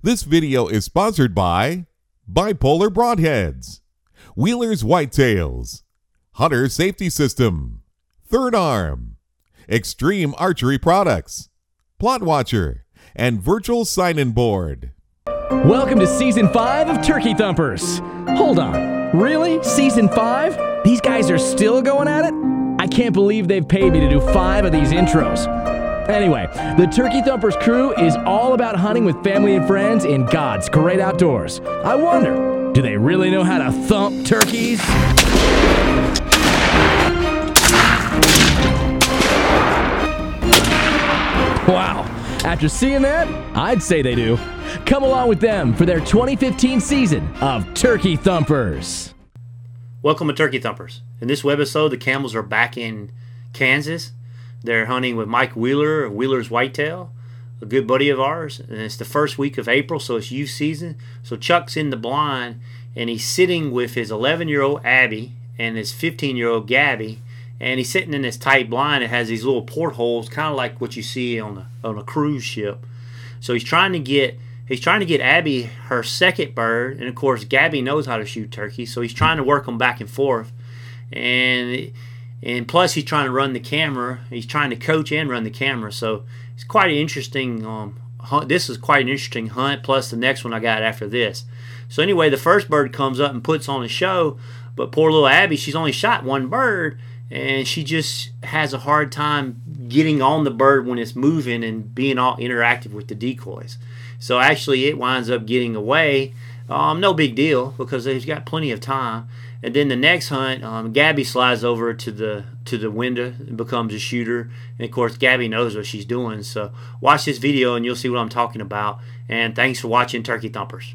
This video is sponsored by Bipolar Broadheads, Wheeler's Whitetails, Hunter Safety System, Third Arm, Extreme Archery Products, Plot Watcher, and Virtual Sign-In Board. Welcome to season five of Turkey Thumpers. Hold on, really? Season five? These guys are still going at it? I can't believe they've paid me to do five of these intros. Anyway, the Turkey Thumpers crew is all about hunting with family and friends in God's great outdoors. I wonder, do they really know how to thump turkeys? Wow. After seeing that, I'd say they do. Come along with them for their 2015 season of Turkey Thumpers. Welcome to Turkey Thumpers. In this webisode, the Camels are back in Kansas. They're hunting with Mike Wheeler of Wheeler's Whitetail, a good buddy of ours. And it's the first week of April, so it's youth season. So Chuck's in the blind, and he's sitting with his 11 year old Abby and his 15 year old Gabby. And he's sitting in this tight blind. It has these little portholes, kind of like what you see on a, on a cruise ship. So he's trying to get he's trying to get Abby her second bird, and of course Gabby knows how to shoot turkey, so he's trying to work them back and forth, and and plus he's trying to run the camera. He's trying to coach and run the camera, so it's quite an interesting. Um, hunt. This is quite an interesting hunt. Plus the next one I got after this. So anyway, the first bird comes up and puts on a show, but poor little Abby, she's only shot one bird, and she just has a hard time getting on the bird when it's moving and being all interactive with the decoys. So actually, it winds up getting away. Um, no big deal because they've got plenty of time. And then the next hunt, um, Gabby slides over to the to the window and becomes a shooter. And of course, Gabby knows what she's doing. So watch this video and you'll see what I'm talking about. And thanks for watching Turkey Thumpers.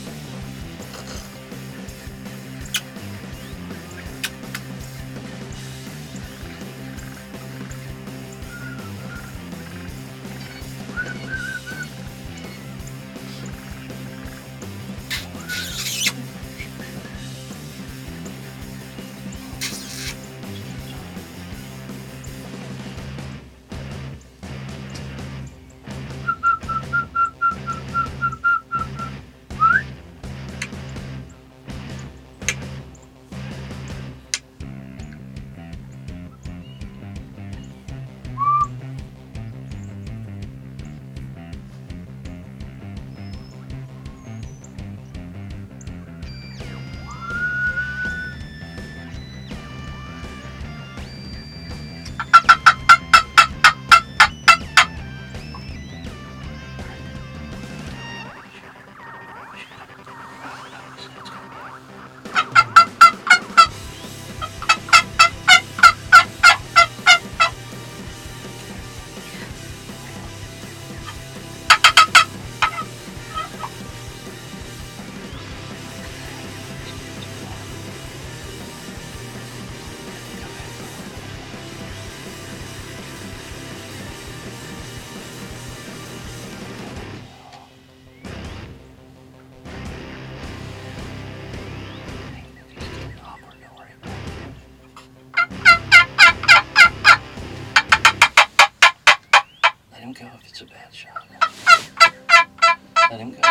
a bad shot. Let him go.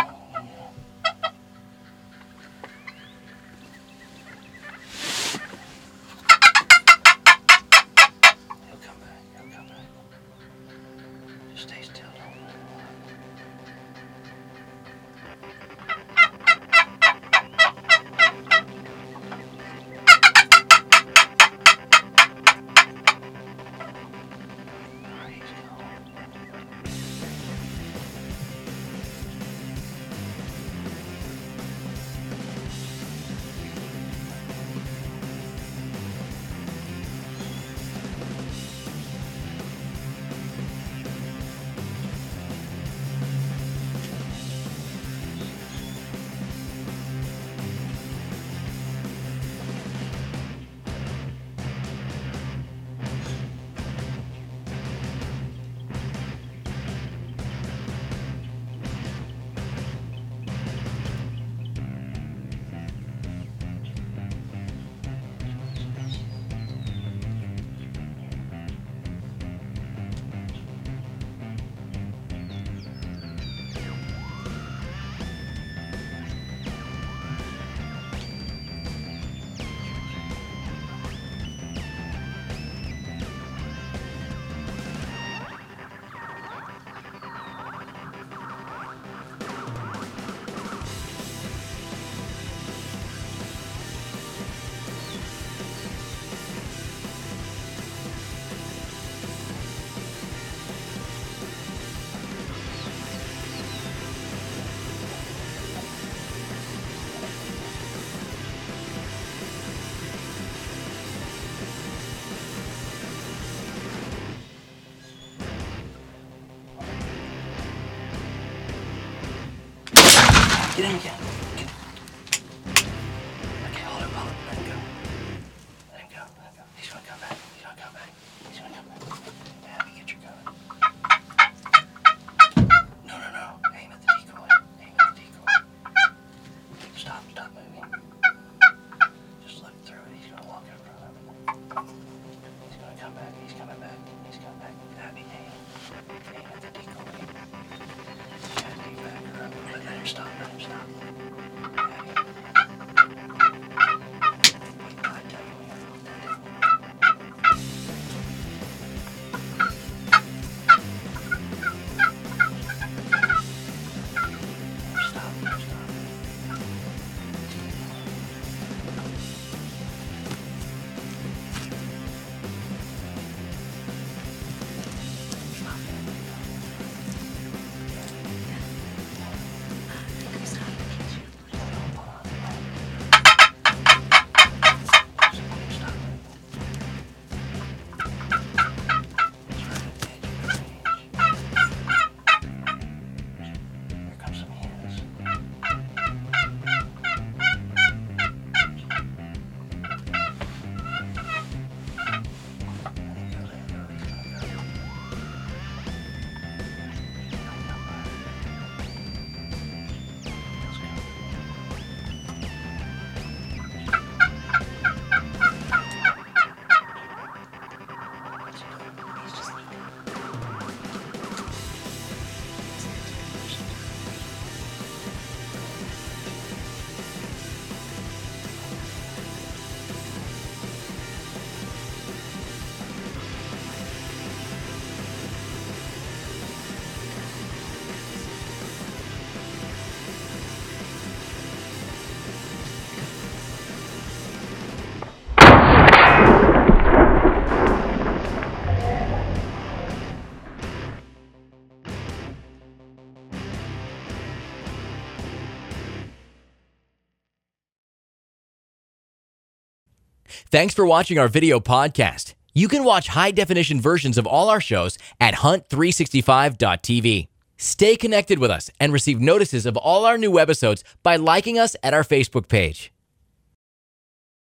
기름이 야. Thanks for watching our video podcast. You can watch high definition versions of all our shows at hunt365.tv. Stay connected with us and receive notices of all our new episodes by liking us at our Facebook page.